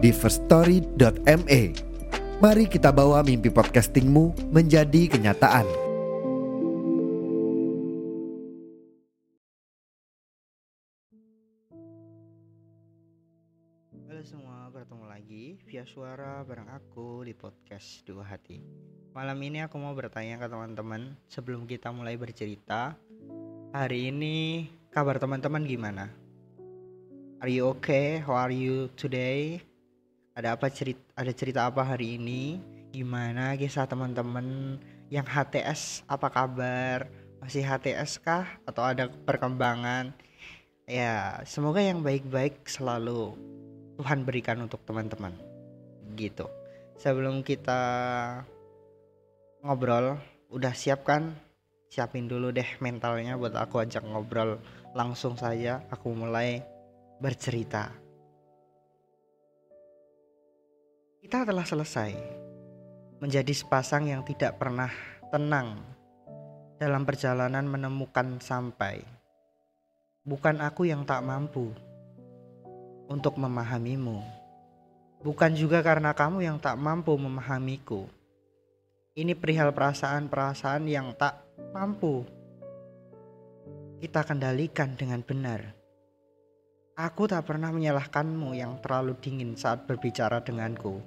di firststory.me. Mari kita bawa mimpi podcastingmu menjadi kenyataan. Halo semua, bertemu lagi via suara bareng aku di podcast Dua Hati. Malam ini aku mau bertanya ke teman-teman sebelum kita mulai bercerita. Hari ini kabar teman-teman gimana? Are you okay? How are you today? Ada apa cerita ada cerita apa hari ini? Gimana kisah teman-teman yang HTS? Apa kabar? Masih HTS kah atau ada perkembangan? Ya, semoga yang baik-baik selalu Tuhan berikan untuk teman-teman. Gitu. Sebelum kita ngobrol, udah siap kan? Siapin dulu deh mentalnya buat aku ajak ngobrol. Langsung saja aku mulai bercerita. Kita telah selesai menjadi sepasang yang tidak pernah tenang dalam perjalanan menemukan sampai. Bukan aku yang tak mampu untuk memahamimu. Bukan juga karena kamu yang tak mampu memahamiku. Ini perihal perasaan-perasaan yang tak mampu kita kendalikan dengan benar. Aku tak pernah menyalahkanmu yang terlalu dingin saat berbicara denganku.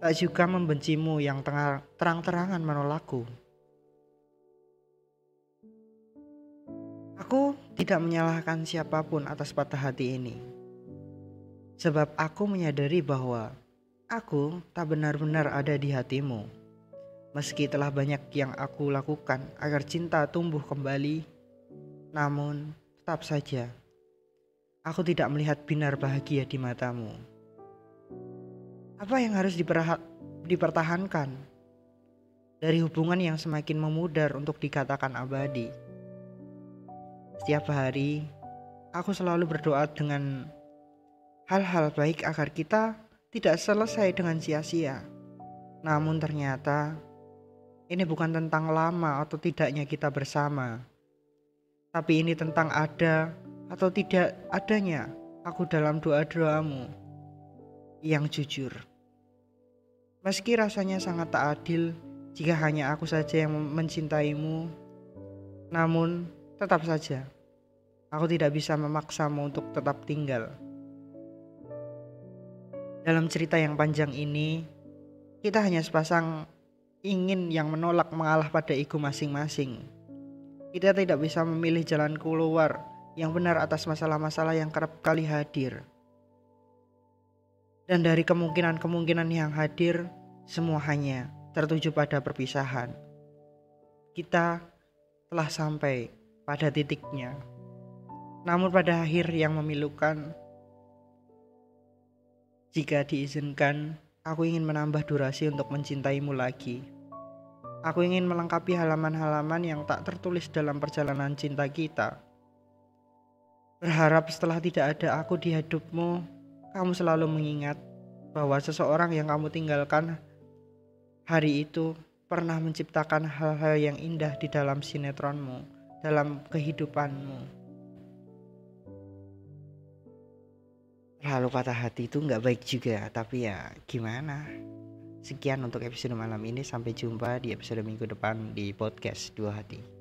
Tak juga membencimu yang terang-terangan menolakku. Aku tidak menyalahkan siapa pun atas patah hati ini. Sebab aku menyadari bahwa aku tak benar-benar ada di hatimu. Meski telah banyak yang aku lakukan agar cinta tumbuh kembali, namun tetap saja aku tidak melihat binar bahagia di matamu. Apa yang harus dipertahankan dari hubungan yang semakin memudar untuk dikatakan abadi? Setiap hari, aku selalu berdoa dengan hal-hal baik agar kita tidak selesai dengan sia-sia. Namun ternyata ini bukan tentang lama atau tidaknya kita bersama. Tapi ini tentang ada atau tidak adanya aku dalam doa-doamu yang jujur. Meski rasanya sangat tak adil jika hanya aku saja yang mencintaimu, namun tetap saja aku tidak bisa memaksamu untuk tetap tinggal. Dalam cerita yang panjang ini, kita hanya sepasang ingin yang menolak mengalah pada ego masing-masing. Kita tidak bisa memilih jalan keluar yang benar atas masalah-masalah yang kerap kali hadir. Dan dari kemungkinan-kemungkinan yang hadir, semua hanya tertuju pada perpisahan. Kita telah sampai pada titiknya. Namun pada akhir yang memilukan jika diizinkan, aku ingin menambah durasi untuk mencintaimu lagi. Aku ingin melengkapi halaman-halaman yang tak tertulis dalam perjalanan cinta kita. Berharap setelah tidak ada aku di hidupmu, kamu selalu mengingat bahwa seseorang yang kamu tinggalkan hari itu pernah menciptakan hal-hal yang indah di dalam sinetronmu, dalam kehidupanmu. Lalu patah hati itu nggak baik juga tapi ya gimana sekian untuk episode malam ini sampai jumpa di episode minggu depan di podcast dua hati